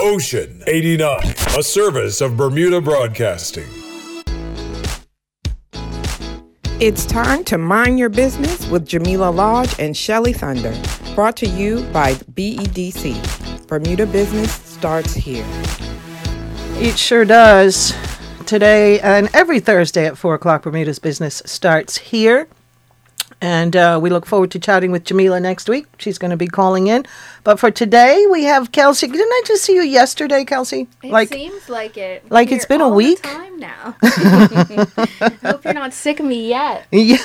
Ocean 89, a service of Bermuda Broadcasting. It's time to mind your business with Jamila Lodge and Shelly Thunder. Brought to you by BEDC. Bermuda Business starts here. It sure does. Today and every Thursday at 4 o'clock, Bermuda's Business starts here. And uh, we look forward to chatting with Jamila next week. She's going to be calling in. But for today, we have Kelsea. Didn't I just see you yesterday, Kelsea? It like, seems like it. Like it's been a week. time now. I hope you're not sick of me yet. Yeah.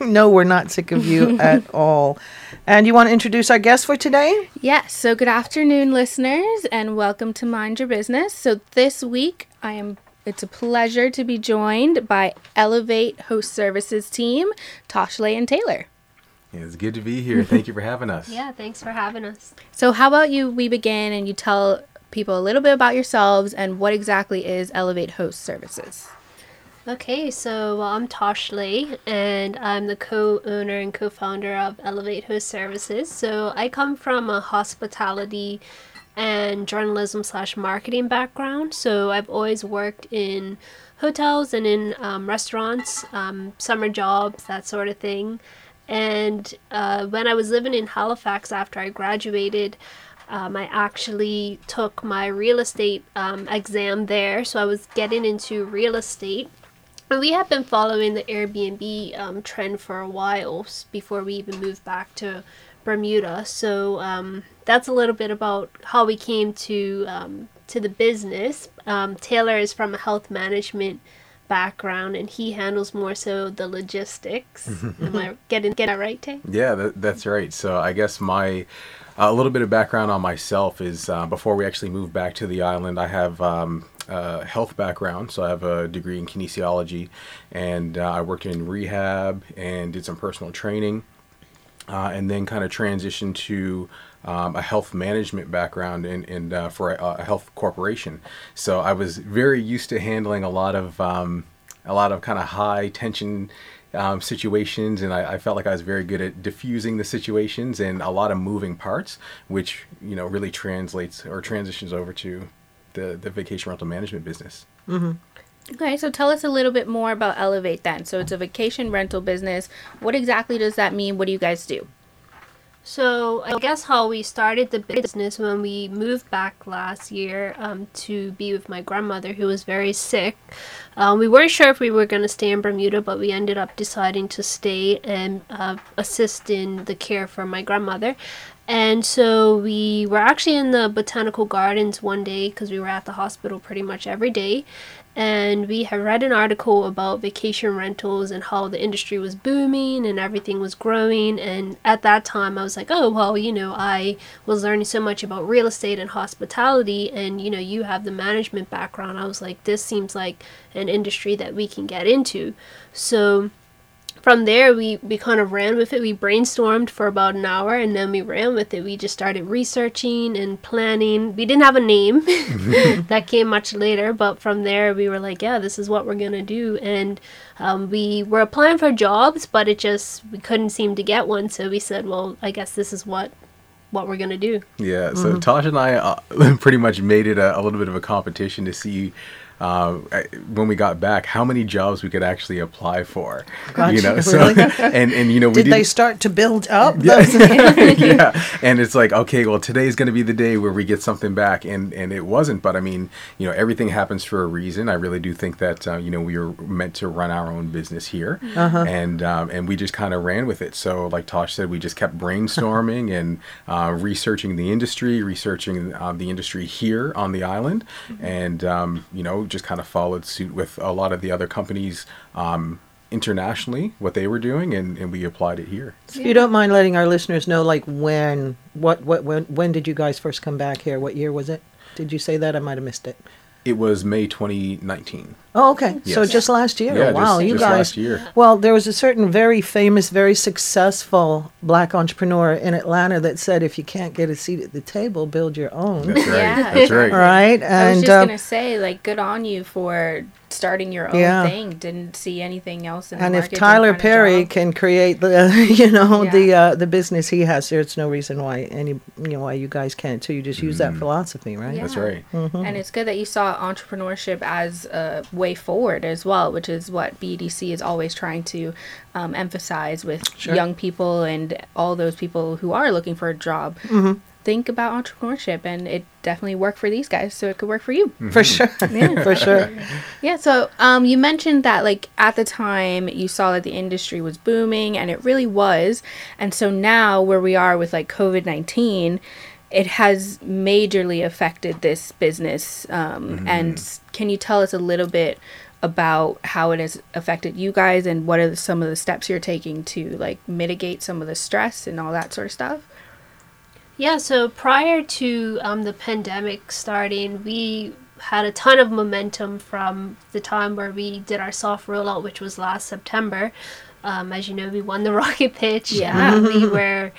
no, we're not sick of you at all. And you want to introduce our guest for today? Yes. So, good afternoon, listeners, and welcome to Mind Your Business. So, this week I am it's a pleasure to be joined by Elevate Host Services team, Thoshlae and Taylor. Yeah, it's good to be here. Thank you for having us. Yeah, thanks for having us. So, how about you? We begin and you tell people a little bit about yourselves and what exactly is Elevate Host Services. Okay, so well, I'm Thoshlae and I'm the co owner and co founder of Elevate Host Services. So, I come from a hospitality and journalism slash marketing background. So I've always worked in hotels and in um, restaurants, um, summer jobs, that sort of thing. And uh, when I was living in Halifax after I graduated, um, I actually took my real estate um, exam there. So I was getting into real estate. And we have been following the Airbnb um, trend for a while before we even moved back to Bermuda. So um, that's a little bit about how we came to um, to the business. Um, Taylor is from a health management background, and he handles more so the logistics. Am I getting get that right, Tay? Yeah, that, that's right. So I guess my a little bit of background on myself is uh, before we actually moved back to the island, I have um, a health background. So I have a degree in kinesiology, and uh, I worked in rehab and did some personal training uh, and then kind of transitioned to um, a health management background and, and uh, for a, a, health corporation. So I was very used to handling a lot of um, a lot of kind of high tension um, situations, and I, I, felt like I was very good at diffusing the situations and a lot of moving parts, which you know really translates or transitions over to the the vacation rental management business. Mm-hmm. Okay, so tell us a little bit more about Elevate then. So it's a vacation rental business. What exactly does that mean? What do you guys do? So I guess how we started the business when we moved back last year um, to be with my grandmother who was very sick. Um, we weren't sure if we were going to stay in Bermuda, but we ended up deciding to stay and uh, assist in the care for my grandmother. And so we were actually in the botanical gardens one day because we were at the hospital pretty much every day and we have read an article about vacation rentals and how the industry was booming and everything was growing. And at that time I was like oh well you know I was learning so much about real estate and hospitality and you know you have the management background. I was like this seems like an industry that we can get into. So from there we, we kind of ran with it. We brainstormed for about an hour and then we ran with it. We just started researching and planning. We didn't have a name that came much later but from there we were like yeah this is what we're gonna do. And um, we were applying for jobs but it just we couldn't seem to get one. So we said well i guess this is what what we're gonna do. Yeah so mm-hmm. Tosh and i uh, pretty much made it a, a little bit of a competition to see uh, when we got back how many jobs we could actually apply for. Gotcha, you know, so and and you know, we did they start to build up? Yeah. yeah, and it's like okay, well, today's going to be the day where we get something back, and and it wasn't. But I mean, you know, everything happens for a reason. I really do think that uh, you know we were meant to run our own business here, uh-huh. and um, and we just kind of ran with it. So like Tosh said, we just kept brainstorming and uh, researching the industry, researching uh, the industry here on the island, mm-hmm. and um, you know just kind of followed suit with a lot of the other companies um, internationally what they were doing and, and we applied it here. If you don't mind letting our listeners know like when what what when when did you guys first come back here? What year was it? Did you say that? I might have missed it. It was May 2019. Oh, okay. Yes. So just last year. Yeah, wow, just, you just guys. Last year. Well, there was a certain very famous, very successful black entrepreneur in Atlanta that said, "If you can't get a seat at the table, build your own." That's right. Yeah. That's right. right. And I was just uh, gonna say, like, good on you for starting your own Yeah. thing. Didn't see anything else in the And if market, didn't Tyler Perry can create the, you know, Yeah. the uh, the business he has, there's no reason why any, you know, why you guys can't too. You just use that philosophy, right? Yeah. That's right. And it's good that you saw entrepreneurship as a way forward as well, which is what BDC is always trying to um, emphasize with Sure. young people and all those people who are looking for a job. Think about entrepreneurship, and it definitely worked for these guys, so it could work for you. For sure, Yeah. for sure. Yeah, so um, you mentioned that like at the time you saw that the industry was booming, and it really was. And so now where we are with like COVID nineteen, it has majorly affected this business. Um, And can you tell us a little bit about how it has affected you guys, and what are the, some of the steps you're taking to like mitigate some of the stress and all that sort of stuff? Yeah, so prior to um, the pandemic starting, we had a ton of momentum from the time where we did our soft rollout, which was last September. Um, as you know, we won the rocket pitch. Yeah. We were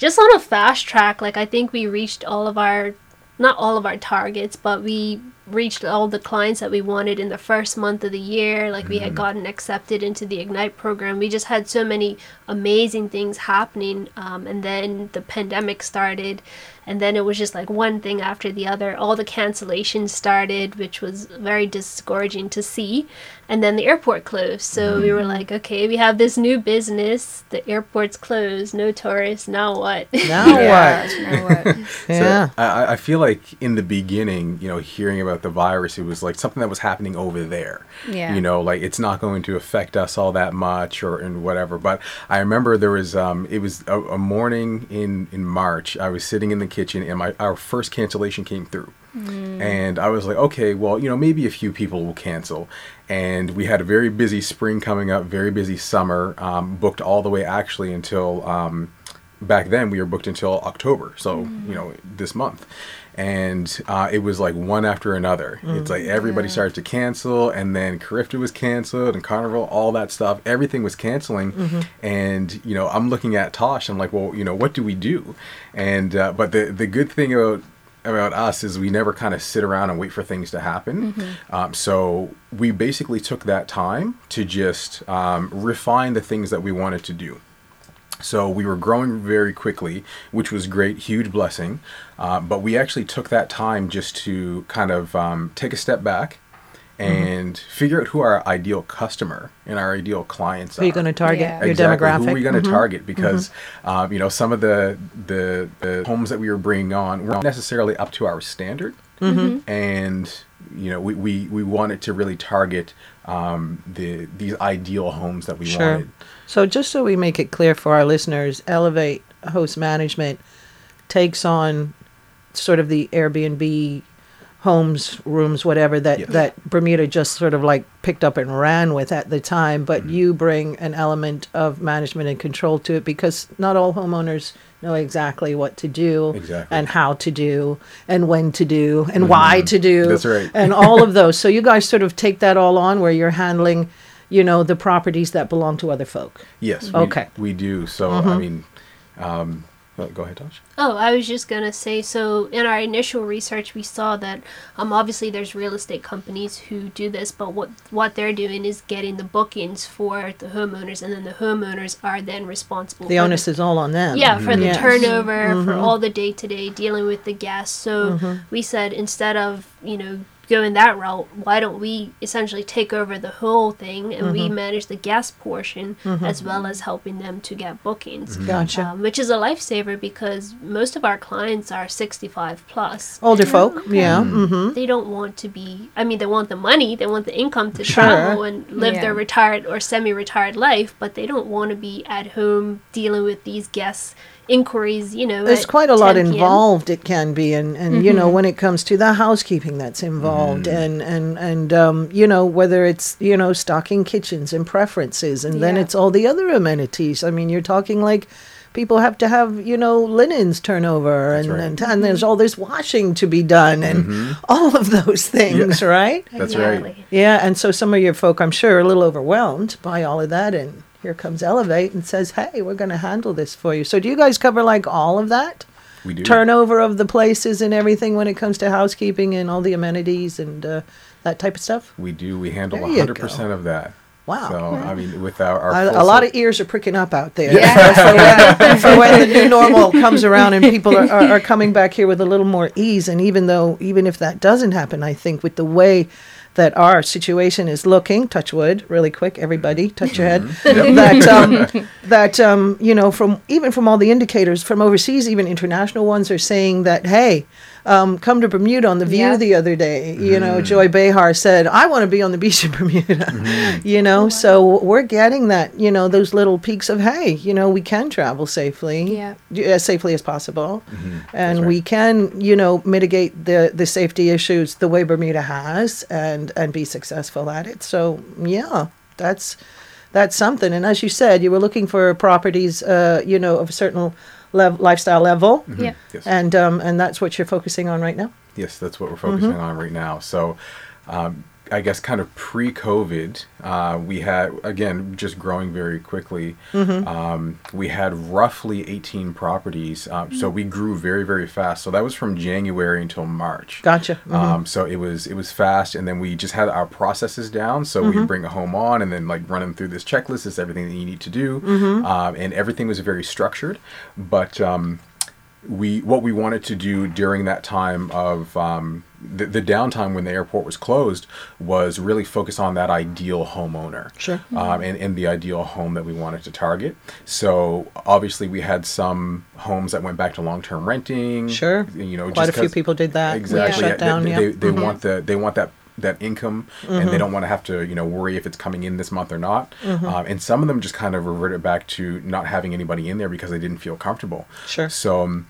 just on a fast track. Like, I think we reached all of our, not all of our targets, but we reached all the clients that we wanted in the first month of the year. Like, we had gotten accepted into the Ignite program. We just had so many amazing things happening. Um, and then the pandemic started. And then it was just like one thing after the other. All the cancellations started, which was very discouraging to see. And then the airport closed. So we were like, okay, we have this new business. The airport's closed. No tourists. Now what? Now what? Now what? Yeah. So I, I- I feel like in the beginning, you know, hearing about the virus, it was like something that was happening over there. Yeah. You know, like it's not going to affect us all that much or and whatever. But I remember there was um it was a, a morning in in March. I was sitting in the kitchen and my our first cancellation came through. And I was like, okay, well, you know, maybe a few people will cancel. And we had a very busy spring coming up, very busy summer, um, booked all the way actually until um, back then we were booked until October, so you know this month, and uh, it was like one after another. It's like everybody started to cancel, and then Carifta was canceled, and Carnival, all that stuff, everything was canceling, and you know I'm looking at Tosh, I'm like, well, you know, what do we do? And uh, but the the good thing about about us is we never kind of sit around and wait for things to happen. Um, so we basically took that time to just um, refine the things that we wanted to do. So we were growing very quickly, which was great, huge blessing. Uh, but we actually took that time just to kind of um, take a step back and figure out who our ideal customer and our ideal clients are. Who are. are you going to target? Yeah. Your exactly. demographic. Mm-hmm. Who are we going to target? Because um, you know some of the, the the homes that we were bringing on weren't necessarily up to our standard, Mm-hmm. and you know we, we, we wanted to really target um, the these ideal homes that we Sure. wanted. So just so we make it clear for our listeners, Elevate Host Management takes on sort of the Airbnb homes, rooms, whatever that Yes. that Bermuda just sort of like picked up and ran with at the time, but Mm-hmm. you bring an element of management and control to it because not all homeowners know exactly what to do Exactly. and how to do and when to do and why to do Mm-hmm. That's right. and all of those. So you guys sort of take that all on where you're handling, you know, the properties that belong to other folk. Yes. We, Okay. We do. So I mean, um, go ahead, Tosh. Oh, I was just gonna say. So in our initial research, we saw that um, obviously there's real estate companies who do this, but what what they're doing is getting the bookings for the homeowners, and then the homeowners are then responsible. The for onus is all on them. yeah, for the Yes. turnover, for all the day to day dealing with the guests. So we said instead of you know going that route, why don't we essentially take over the whole thing and we manage the guest portion as well as helping them to get bookings. Gotcha. Um, which is a lifesaver because most of our clients are 65 plus. Older folk, yeah. Mm-hmm. They don't want to be, I mean, they want the money, they want the income to Sure. travel and live Yeah. their retired or semi retired life, but they don't want to be at home dealing with these guests' inquiries, you know. There's quite a lot involved. It can be, and and you know mm-hmm. when it comes to the housekeeping that's involved, mm. and and and um, you know whether it's you know stocking kitchens and preferences, and then it's all the other amenities. I mean, you're talking like. People have to have, you know, linens turnover, and, right. and and there's mm-hmm. all this washing to be done, and mm-hmm. all of those things, right? That's right. Yeah, and so some of your folk, I'm sure, are a little overwhelmed by all of that, and here comes Elevate and says, "Hey, we're going to handle this for you." So, do you guys cover like all of that? We do. turnover of the places and everything when it comes to housekeeping and all the amenities and uh, that type of stuff? We do. We handle There you 100% of that. Wow. So, I mean, with our, our A, a lot of ears are pricking up out there for, when, for when the new normal comes around and people are, are, are coming back here with a little more ease. And even though, even if that doesn't happen, I think with the way that our situation is looking, touch wood, really quick, everybody, touch your head, that um, that um, you know, from even from all the indicators from overseas, even international ones are saying that, hey, um, come to Bermuda on the View Yeah. the other day. You know, Joy Behar said, I want to be on the beach in Bermuda. You know, so we're getting that, you know, those little peaks of, hey, you know, we can travel safely, Yeah. as safely as possible. And right. we can, you know, mitigate the, the safety issues the way Bermuda has and, and be successful at it. So, yeah, that's that's something. And as you said, you were looking for properties, uh, you know, of a certain lev- lifestyle level. Yeah. Yes. And um, and that's what you're focusing on right now. Yes, that's what we're focusing Mm-hmm. on right now. So, um, I guess kind of pre-COVID, uh, we had again just growing very quickly. Mm-hmm. Um, we had roughly 18 properties, um, so we grew very very fast. So that was from January until March. Gotcha. Mhm. Um, so it was it was fast, and then we just had our processes down. So Mm-hmm. we bring a home on, and then like run them through this checklist. Is everything that you need to do, Mm-hmm. um, and everything was very structured. But um, we what we wanted to do during that time of um, the, the downtime when the airport was closed was really focus on that ideal homeowner Sure. um, and, and the ideal home that we wanted to target so obviously we had some homes that went back to long-term renting Sure. you know Quite just a few people did that. exactly Shut down, they, yeah. Mm-hmm. they, they want the they want that that income and they don't want to have to you know worry if it's coming in this month or not Mm-hmm. um, and some of them just kind of reverted back to not having anybody in there because they didn't feel comfortable Sure. so um,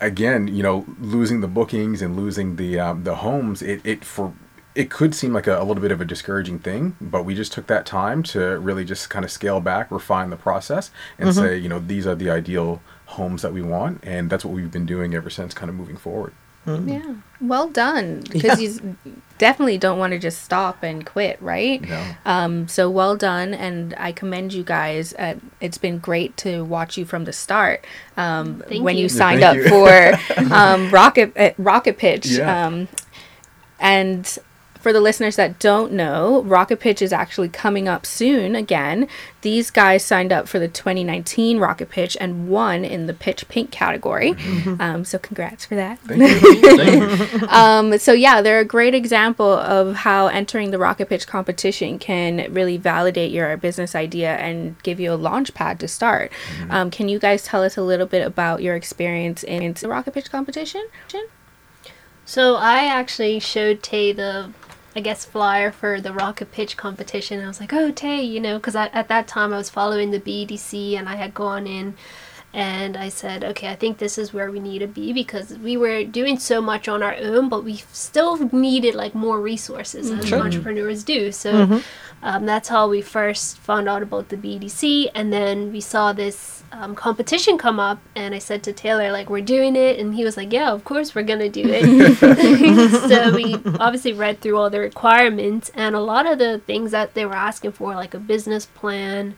again you know losing the bookings and losing the um, the homes it, it for it could seem like a, a little bit of a discouraging thing but we just took that time to really just kind of scale back refine the process and Mm-hmm. say you know these are the ideal homes that we want and that's what we've been doing ever since kind of moving forward Yeah. Well done. Because you definitely don't want to just stop and quit, right? No. Um, so well done, and I commend you guys. Uh, it's been great to watch you from the start. Um, Thank when you, you. signed Thank up for um, Rocket uh, Rocket Pitch. Yeah. Um, and for the listeners that don't know, Rocket Pitch is actually coming up soon again. These guys signed up for the 2019 Rocket Pitch and won in the Pitch Pink category. Um, so congrats for that. thank you thank you Um, so yeah, they're a great example of how entering the Rocket Pitch competition can really validate your business idea and give you a launch pad to start. Um, can you guys tell us a little bit about your experience in the Rocket Pitch competition? So I actually showed Tay the, I guess, flyer for the rocket pitch competition. I was like, oh, Tay, you know, because at that time I was following the BDC and I had gone in and I said, okay, I think this is where we need to be because we were doing so much on our own, but we still needed like more resources as entrepreneurs do. So um, that's how we first found out about the BDC, and then we saw this um, competition come up, and I said to Taylor, like, we're doing it, and he was like, yeah, of course we're gonna do it. so we obviously read through all the requirements, and a lot of the things that they were asking for, like a business plan.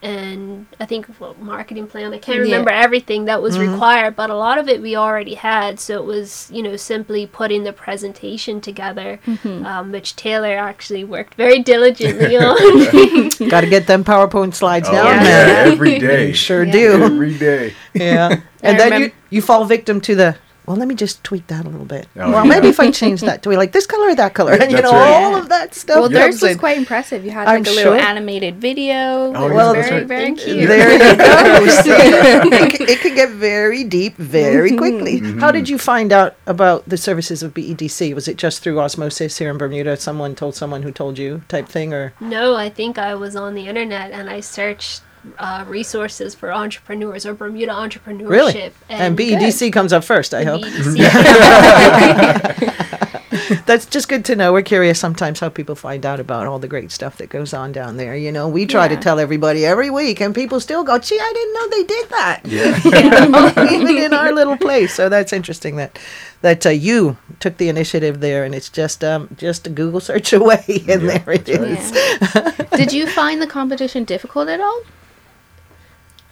And I think well, marketing plan. I can't Yeah. remember everything that was required, but a lot of it we already had. So it was, you know, simply putting the presentation together, um, which Taylor actually worked very diligently on. Got to get them PowerPoint slides Oh, down yeah. there. every day Sure Yeah. do. every day Yeah. I And then you, you fall victim to the, well, let me just tweak that a little bit. Oh, well, yeah. maybe if I change that do be like this color or that color. And, you know, right. all of that stuff. Well, theirs was quite impressive. You had I'm like a little sure. animated video. Oh, it yeah, was Well, very, right. very cute. There you go. See, it, can, it can get very deep very quickly. Mm-hmm. How did you find out about the services of BEDC? Was it just through osmosis here in Bermuda? Someone told someone who told you type thing, or no, I think I was on the internet and I searched uh, resources for entrepreneurs or Bermuda entrepreneurship. really? And, BEDC comes up first. I hope that's just good to know. We're curious sometimes how people find out about all the great stuff that goes on down there. You know, we try to tell everybody every week, and people still go, "Gee, I didn't know they did that." yeah even in our little place. So that's interesting that that uh, you took the initiative there, and it's just um, just a Google search away, and there it is. Yeah. Did you find the competition difficult at all?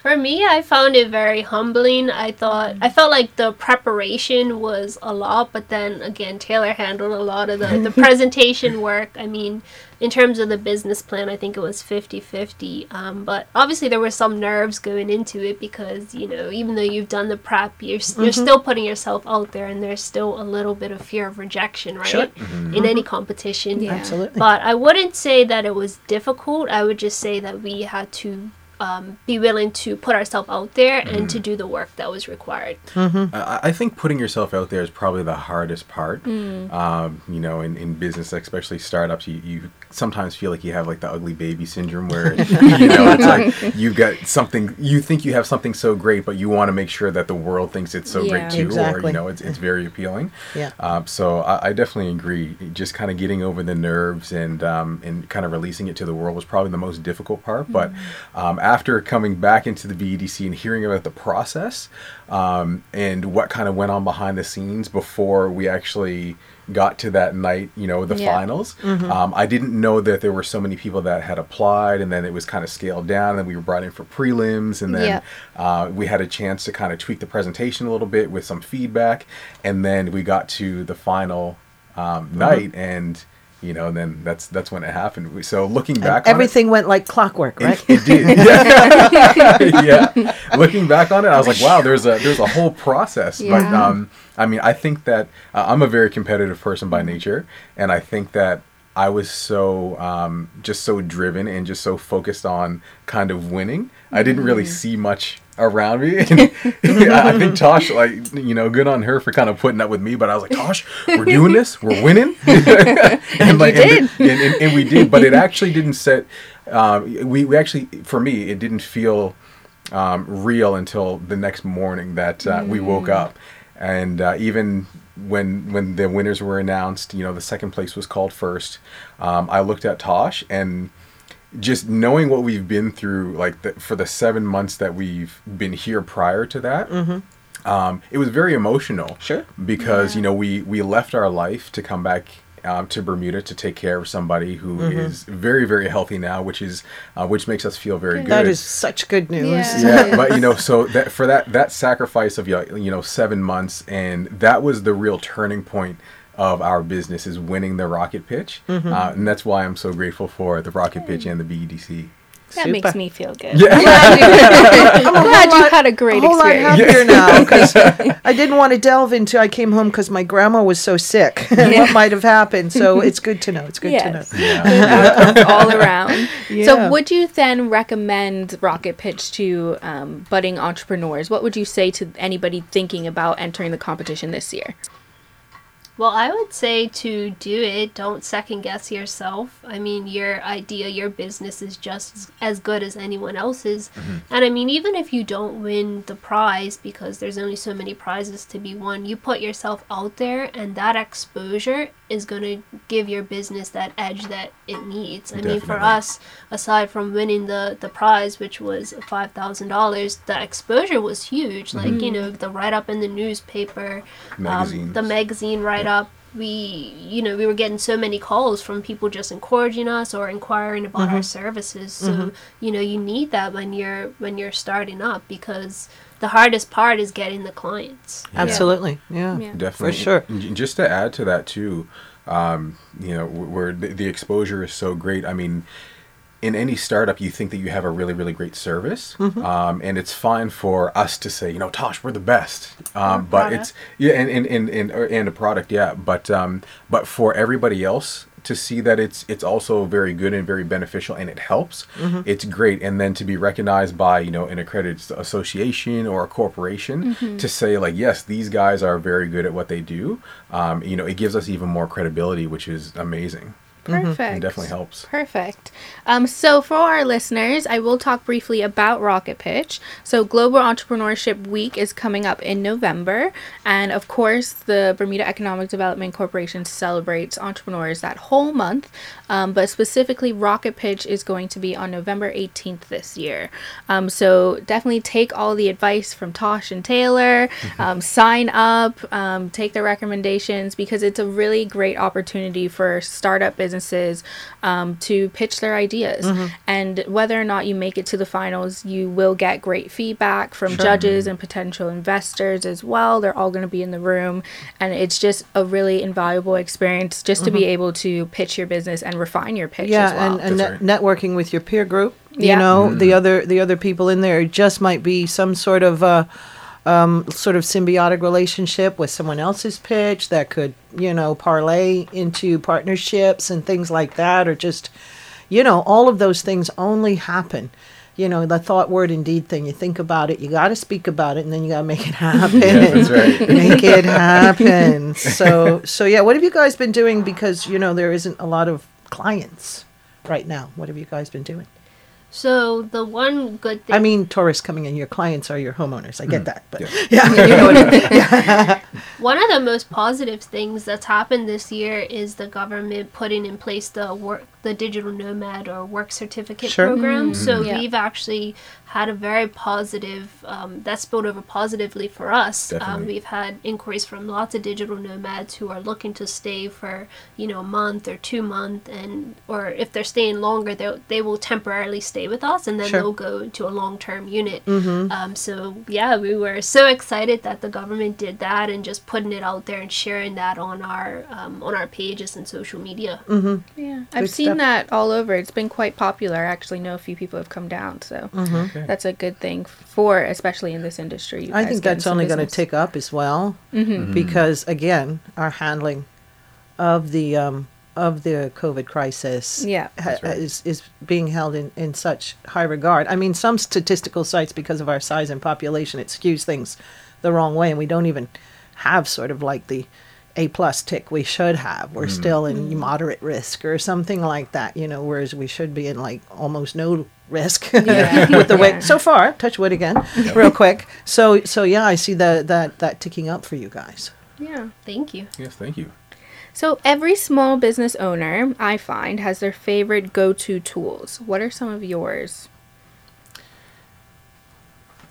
For me, I found it very humbling. I thought I felt like the preparation was a lot, but then again, Taylor handled a lot of the, the presentation work. I mean, in terms of the business plan, I think it was 50-50. Um, but obviously, there were some nerves going into it because you know, even though you've done the prep, you're s you're still putting yourself out there, and there's still a little bit of fear of rejection, right? Sure. In any competition, Yeah. Absolutely. but I wouldn't say that it was difficult. I would just say that we had to um, be willing to put ourselves out there and to do the work that was required. I, I think putting yourself out there is probably the hardest part. Um, you know, in, in business, especially startups, you, you sometimes feel like you have like the ugly baby syndrome where you know it's like you've got something you think you have something so great, but you want to make sure that the world thinks it's so Yeah. great too, or you know, it's it's very appealing. Yeah. Um, so I, I definitely agree. Just kind of getting over the nerves and um, and kind of releasing it to the world was probably the most difficult part. But um, after coming back into the BEDC and hearing about the process um, and what kind of went on behind the scenes before we actually got to that night, you know, the Yeah. finals, um, I didn't know that there were so many people that had applied, and then it was kind of scaled down, and then we were brought in for prelims, and then Yeah. uh, we had a chance to kind of tweak the presentation a little bit with some feedback, and then we got to the final um, night, and you know, and then that's that's when it happened. We, so looking back, on it- Everything went like clockwork, right? it did. Yeah. yeah. Looking back on it, I was like, wow, there's a there's a whole process. But um, I mean, I think that uh, I'm a very competitive person by nature, and I think that I was so um, just so driven and just so focused on kind of winning. I didn't really see much around me. And I think Tosh, like you know, good on her for kind of putting up with me. But I was like, Tosh, we're doing this, we're winning, and, like, and, and, and, and we did. But it actually didn't set. Um, we we actually, for me, it didn't feel um, real until the next morning that uh, we woke up, and uh, even when when the winners were announced, you know, the second place was called first. Um, I looked at Tosh and just knowing what we've been through, like the, for the seven months that we've been here prior to that. Um, it was very emotional. Sure. Because you know we we left our life to come back um, to Bermuda to take care of somebody who is very very healthy now, which is uh, which makes us feel very good. That is such good news. Yeah. yeah, but you know, so that for that that sacrifice of you know seven months, and that was the real turning point of our business is winning the rocket pitch, Mm-hmm. uh, and that's why I'm so grateful for the rocket pitch and the E BEDC. That Super. makes me feel good. Yeah. I'm glad you had a great a whole lot experience. happier now because I didn't want to delve into. I came home because my grandma was so sick. and what might have happened? So it's good to know. It's good Yes. to know. Yeah. Good all around. Yeah. So, would you then recommend Rocket Pitch to um, budding entrepreneurs? What would you say to anybody thinking about entering the competition this year? Well, I would say to do it, don't second guess yourself. I mean, your idea, your business is just as- good as anyone else's. And I mean, even if you don't win the prize, because there's only so many prizes to be won, you put yourself out there, and that exposure is going to give your business that edge that it needs. I mean, for us, aside from winning the, the prize, which was $5,000, the exposure was huge. Like, you know, the write up in the newspaper, um, the magazine write up. We, you know, we were getting so many calls from people just encouraging us or inquiring about our services. So, you know, you need that when you're when you're starting up because the hardest part is getting the clients. Absolutely. Yeah. Yeah. Definitely, For sure. Just to add to that too, um, you know, where the, the exposure is so great. I mean, in any startup, you think that you have a really, really great service, Mm-hmm. um, and it's fine for us to say, you know, Tosh, we're the best. Um, but it's yeah, and and and and, and a product, yeah. But um, but for everybody else to see that it's it's also very good and very beneficial and it helps, Mm-hmm. it's great. And then to be recognized by you know an accredited association or a corporation Mm-hmm. to say like, yes, these guys are very good at what they do. Um, you know, it gives us even more credibility, which is amazing. Perfect. It definitely helps. Perfect. Um, so, for our listeners, I will talk briefly about Rocket Pitch. So, Global Entrepreneurship Week is coming up in November. And of course, the Bermuda Economic Development Corporation celebrates entrepreneurs that whole month. Um, but specifically, Rocket Pitch is going to be on November 18th this year. Um, so, definitely take all the advice from Tosh and Taylor, um, sign up, um, take their recommendations because it's a really great opportunity for startup businesses businesses um, to pitch their ideas. Mm-hmm. And whether or not you make it to the finals, you will get great feedback from judges and potential investors as well. They're all going to be in the room. And it's just a really invaluable experience just to be able to pitch your business and refine your pitch Mm-hmm. yeah as well. and, and That's net- networking with your peer group you Yeah. know the other the other people in there just might be some sort of uh um, sort of symbiotic relationship with someone else's pitch that could you know parlay into partnerships and things like that or just you know all of those things only happen. You know the thought word and deed thing you think about it you got to speak about it and then you got to make it happen. That's right. make it happen. So so yeah what have you guys been doing? Because you know there isn't a lot of clients right now. What have you guys been doing So the one good thing i mean tourists coming in your clients are your homeowners i get mm-hmm. that but Yeah. yeah, you know I mean. One of the most positive things that's happened this year is the government putting in place the work the digital nomad or work certificate Sure. program. So Yeah. we've actually had a very positive um, that spilled over positively for us. Um, we've had inquiries from lots of digital nomads who are looking to stay for you know a month or two month and or if they're staying longer they they will temporarily stay with us and then Sure. they'll go to a long term unit. Um, so yeah, we were so excited that the government did that and just putting it out there and sharing that on our um, on our pages and social media. Yeah, I've Good seen stuff. that all over. It's been quite popular. I actually know a few people have come down, so Mm-hmm. that's a good thing for, especially in this industry. i think that's only going to business. tick up as well because again our handling of the um, of the covid crisis Yeah. ha- is is being held in, in such high regard. I mean, some statistical sites, because of our size and population, it skews things the wrong way, and we don't even have sort of like the A plus tick we should have. We're mm-hmm. still in moderate risk or something like that, you know, whereas we should be in like almost no risk Yeah. with the way Yeah. so far. Touch wood again, real quick. So so yeah, I see that that that ticking up for you guys. Yeah. Thank you. Yes, thank you. So every small business owner, I find, has their favorite go-to tools. What are some of yours?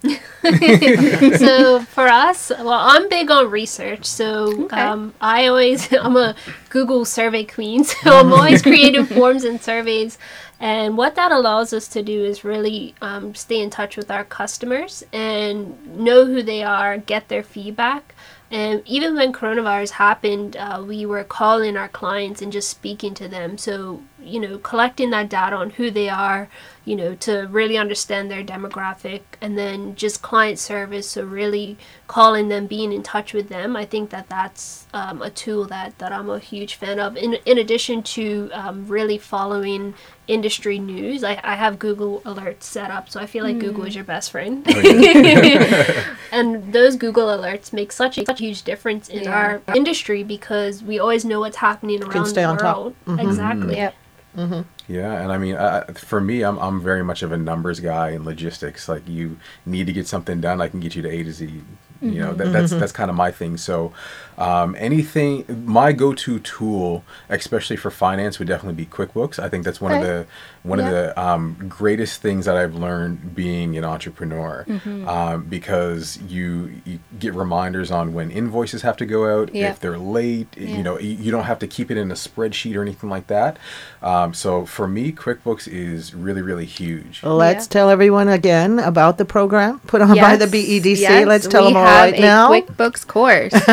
so for us, well, I'm big on research. So Okay. um, I always, I'm a Google survey queen. So I'm always creating forms and surveys. And what that allows us to do is really um, stay in touch with our customers and know who they are, get their feedback. And even when coronavirus happened, uh, we were calling our clients and just speaking to them. So, you know, collecting that data on who they are, you know, to really understand their demographic and then just client service. So, really calling them, being in touch with them. I think that that's um, a tool that, that I'm a huge fan of. In, in addition to um, really following industry news, I, I have Google Alerts set up. So, I feel like Google is your best friend. and those Google alerts make such a, such a huge difference in Yeah. our industry because we always know what's happening around stay the on top. world. Exactly. Yep. Mm-hmm. Yeah, and I mean, I, for me, I'm I'm very much of a numbers guy in logistics. Like, you need to get something done, I can get you to A to Z. You know, that, mm-hmm. that's mm-hmm. that's kind of my thing. So, um, anything, my go-to tool, especially for finance, would definitely be QuickBooks. I think that's one of the one Yeah. of the um, greatest things that I've learned being an entrepreneur, um, because you you get reminders on when invoices have to go out, Yeah. if they're late. Yeah. You know, you, you don't have to keep it in a spreadsheet or anything like that. Um, so for me, QuickBooks is really really huge. Let's Yeah. tell everyone again about the program put on by the BEDC. yes, Let's tell we them all have right a now. QuickBooks course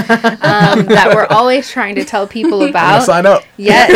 um, that we're always trying to tell people about. sign up. Yes.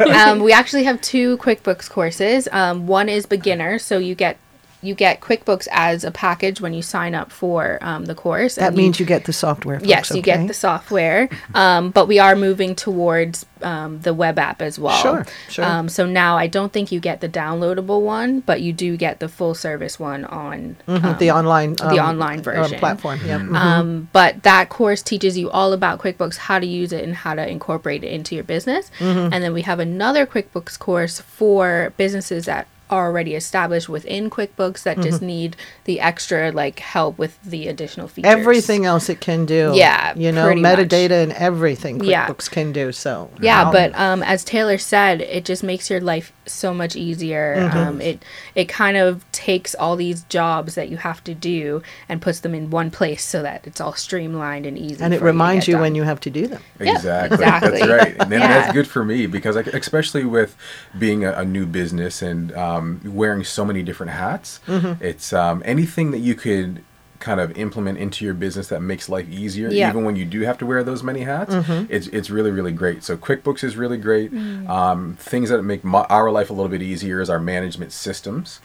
um, we actually have two QuickBooks courses. Um, one is beginner, so you get you get QuickBooks as a package when you sign up for um, the course. that means you get the software. Folks, yes, you get the software, um, but we are moving towards um, the web app as well. Sure, sure. Um, so now I don't think you get the downloadable one, but you do get the full service one on Mhm, the online the um, online uh, version. platform. Yep. mhm. um, but that course teaches you all about QuickBooks, how to use it, and how to incorporate it into your business. Mm-hmm. And then we have another QuickBooks course for businesses that are already established within QuickBooks that just Mm-hmm. need the extra like help with the additional features. everything else it can do. Yeah, you know, pretty much. metadata and everything Yeah. QuickBooks can do. So Yeah, wow. but um, as Taylor said, it just makes your life so much easier. Mm-hmm. Um, it it kind of takes all these jobs that you have to do and puts them in one place so that it's all streamlined and easy. And it reminds get you when you have to do them. Exactly. exactly. That's right. And then Yeah. that's good for me because, like, especially with being a, a new business and um, wearing so many different hats, Mm-hmm. it's um, anything that you could kind of implement into your business that makes life easier Yeah. even when you do have to wear those many hats it's it's really really great. So quickbooks is really great. Mm. um, things that make my, our life a little bit easier is our management systems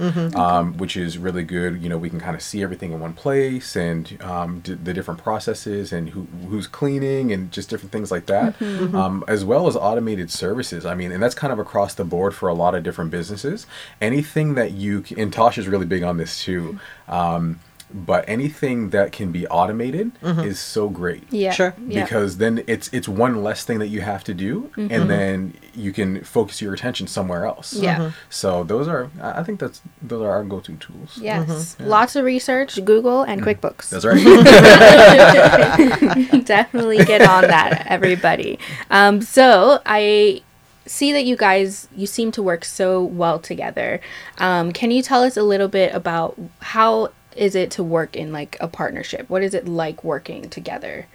um, which is really good. You know we can kind of see everything in one place and um, d- the different processes and who, who's cleaning and just different things like that um, as well as automated services. I mean and that's kind of across the board for a lot of different businesses. Anything that you and tosh is really big on this too um, but anything that can be automated is so great Yeah. Sure. Yeah. because then it's it's one less thing that you have to do and then you can focus your attention somewhere else Yeah. Mhm. so those are i I think that's those are our go-to tools Yes. Lots of research, Google and QuickBooks. that's right Definitely get on that, everybody. Um, so I see that you guys you seem to work so well together. Um, can you tell us a little bit about how is it to work in like a partnership? What is it like working together?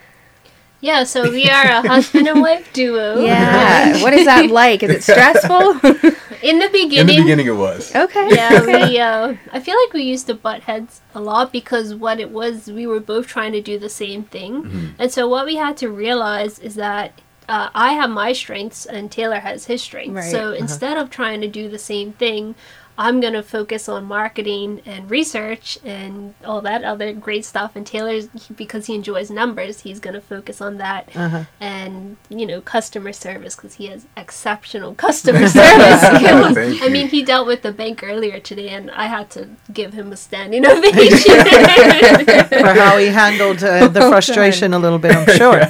Yeah, so we are a husband and wife duo. Yeah. what is that like? Is it stressful? In the beginning. in the beginning, beginning it was okay. yeah, we. Uh, I feel like we used to butt heads a lot because what it was, we were both trying to do the same thing, and so what we had to realize is that. Uh, I have my strengths and Taylor has his strengths. Right. So instead of trying to do the same thing, I'm going to focus on marketing and research and all that other great stuff. And Taylor's, because he enjoys numbers, he's going to focus on that. And, you know, customer service because he has exceptional customer service skills. I mean, he dealt with the bank earlier today, and I had to give him a standing ovation. For how he handled uh, the frustration a little bit, I'm sure.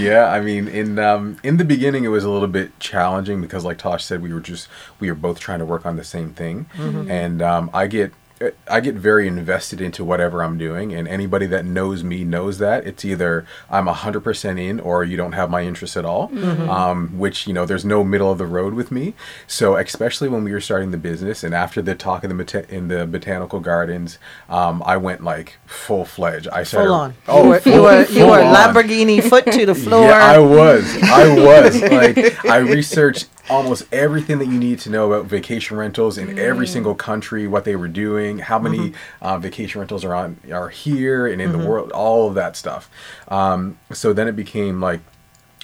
Yeah i mean in um in the beginning it was a little bit challenging because like tosh said we were just we were both trying to work on the same thing. And um i get I get very invested into whatever I'm doing, and anybody that knows me knows that it's either I'm hundred percent in or you don't have my interest at all. Um, which you know, there's no middle of the road with me. So especially when we were starting the business, and after the talk in the bota- in the botanical gardens, um, I went like full fledged. I started Full on. Oh, you were, full, you were, you were on. Lamborghini foot to the floor. Yeah, I was. I was. like I researched almost everything that you need to know about vacation rentals in every single country, what they were doing, how many uh, vacation rentals are on are here and in the world, all of that stuff. Um, so then it became like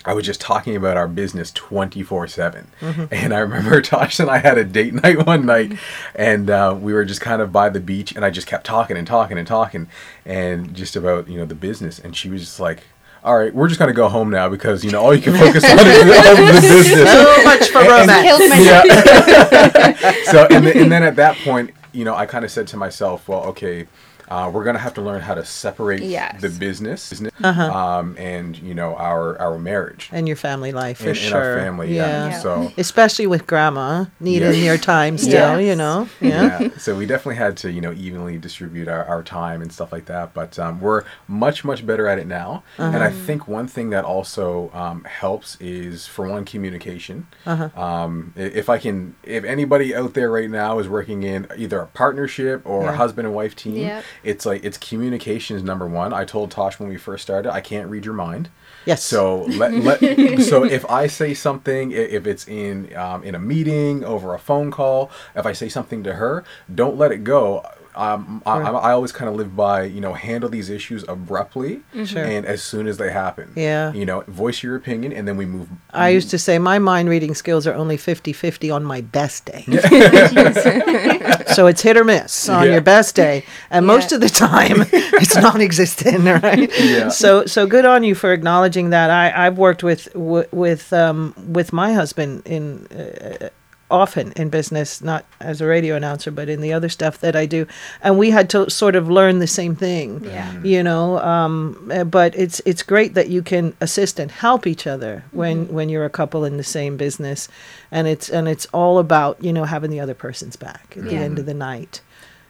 I was just talking about our business 24 7. And I remember Tosh and I had a date night one night, and uh, we were just kind of by the beach, and I just kept talking and talking and talking, and just about, you know, the business. And she was just like, all right, we're just going to go home now because, you know, all you can focus on is the business. So much for romance. Killed my Yeah. so, and, then- and then at that point, you know, I kind of said to myself, well, okay, uh, we're gonna have to learn how to separate Yes. the business, Uh-huh. um, and you know, our our marriage and your family life for and, sure. and our family. Yeah. Yeah. So. especially with grandma needing Yeah. your time still. You know, yeah. yeah. So we definitely had to, you know, evenly distribute our, our time and stuff like that. But um, we're much, much better at it now. And I think one thing that also um, helps is, for one, communication. Um, i- if I can, if anybody out there right now is working in either a partnership or Yeah. a husband and wife team, Yep. It's like it's communication is number one. I told Tosh when we first started, I can't read your mind. Yes. So let, let so if I say something, if it's in um, in a meeting over a phone call, if I say something to her, don't let it go. Um, I, I I always kind of live by you know handle these issues abruptly Sure. and as soon as they happen. Yeah. You know, voice your opinion and then we move. I used to say my mind reading skills are only 50 50 on my best day. so it's hit or miss on Yeah. your best day. And most of the time, it's non existent, right? Yeah. So, so good on you for acknowledging that. I, I've worked with, w- with, um, with my husband in, uh, often in business, not as a radio announcer, but in the other stuff that I do. And we had to sort of learn the same thing Yeah. you know um, uh, but it's it's great that you can assist and help each other when when you're a couple in the same business and it's and it's all about you know having the other person's back at the end of the night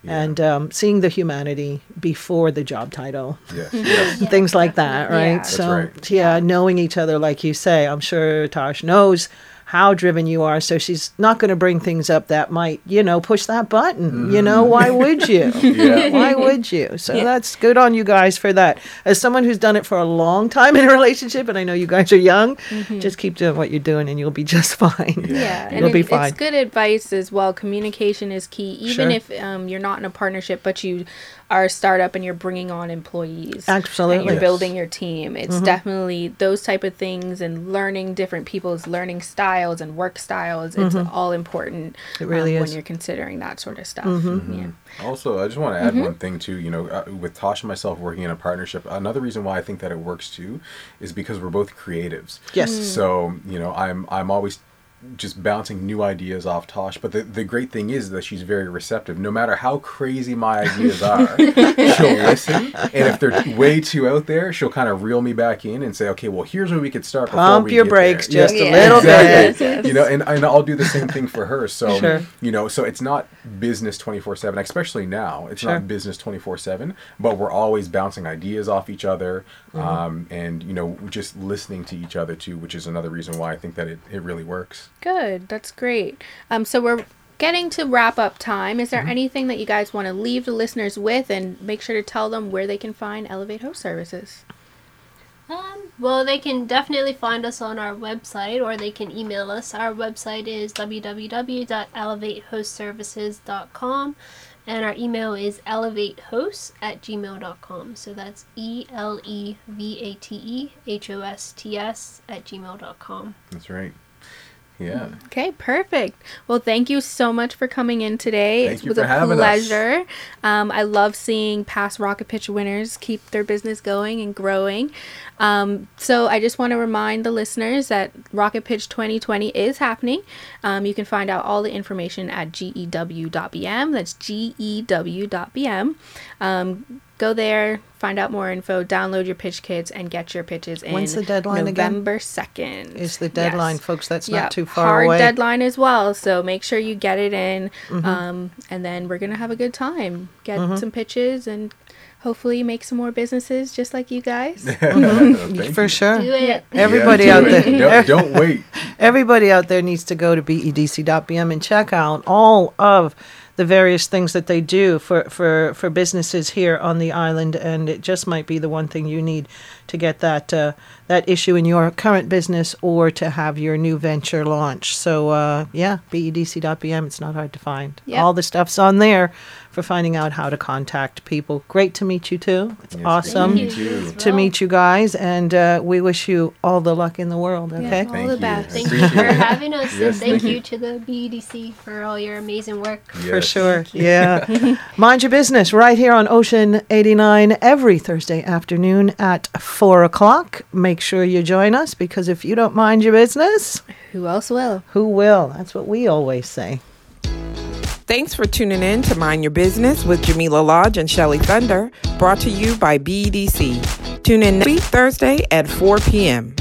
and um, seeing the humanity before the job title Yes. yes. things like that right Yeah. So right. yeah knowing each other like you say i'm sure tosh knows how driven you are. So she's not going to bring things up that might, you know, push that button. You know, why would you? Yeah. Why would you? So that's good on you guys for that. As someone who's done it for a long time in a relationship, and I know you guys are young, just keep doing what you're doing and you'll be just fine. Yeah, and You'll be it- fine. it's good advice as well. Communication is key, even Sure. if um, you're not in a partnership, but you are a startup and you're bringing on employees. Absolutely. and you're Yes. building your team. It's mm-hmm. definitely those type of things and learning different people's learning styles and work styles. It's mm-hmm. all important. It really um, is. when you're considering that sort of stuff. Mm-hmm. Yeah. Also, I just want to add one thing too. You know, uh, with Tosh and myself working in a partnership, another reason why I think that it works too is because we're both creatives. Yes. Mm. So you know, I'm I'm always just bouncing new ideas off Tosh. But the, the great thing is that she's very receptive. No matter how crazy my ideas are, she'll listen. And if they're way too out there, she'll kind of reel me back in and say, "Okay, well, here's where we could start." before Pump we your get brakes there." just Yeah. a little Exactly. bit. You know, and, and I'll do the same thing for her. So Sure. you know, so it's not business twenty four seven, especially now. It's Sure. not business twenty four seven, but we're always bouncing ideas off each other, Mm-hmm. um, and you know, just listening to each other too, which is another reason why I think that it, it really works. Good. That's great. Um, so we're getting to wrap up time. Is there Mm-hmm. anything that you guys want to leave the listeners with, and make sure to tell them where they can find Elevate Host Services? Um, well, they can definitely find us on our website or they can email us. Our website is www.elevatehostservices.com and our email is elevatehosts at gmail.com. So that's E L E V A T E H O S T S at gmail.com. That's right. Yeah. Okay, perfect. Well, thank you so much for coming in today. Thank it you was for a having us. pleasure. Um, I love seeing past Rocket Pitch winners keep their business going and growing. Um, so I just want to remind the listeners that Rocket Pitch 2020 is happening. Um, you can find out all the information at gew.bm. That's gew.bm. Go there, find out more info, download your pitch kits, and get your pitches in. When's the deadline again? November 2nd. Is the deadline, Yes. folks. That's Yep, not too far hard away. deadline as well. So make sure you get it in, Mm-hmm. um, and then we're gonna have a good time. Get some pitches and hopefully make some more businesses just like you guys. Thank For you. sure. Do it. Everybody Yeah, out do there. Don't, don't wait. Everybody out there needs to go to bedc.bm and check out all of the various things that they do for, for, for businesses here on the island, and it just might be the one thing you need to get that uh, that issue in your current business or to have your new venture launch. So uh, yeah, bedc.bm. It's not hard to find. Yep. All the stuff's on there for finding out how to contact people. Great to meet you too. It's Yes, awesome thank you. to meet you guys, and uh, we wish you all the luck in the world. Okay. all Thank the you. best. Thank you for having us Yes, and thank thank you you. to the BEDC for all your amazing work. For Yes. sure. Yeah. Mind your business right here on Ocean 89 every Thursday afternoon at 4 o'clock. Make sure you join us because if you don't mind your business, Who else will? who will? That's what we always say. Thanks for tuning in to Mind Your Business with Jamila Lodge and Shelly Thunder, brought to you by BEDC. Tune in next week, Thursday at 4 p.m.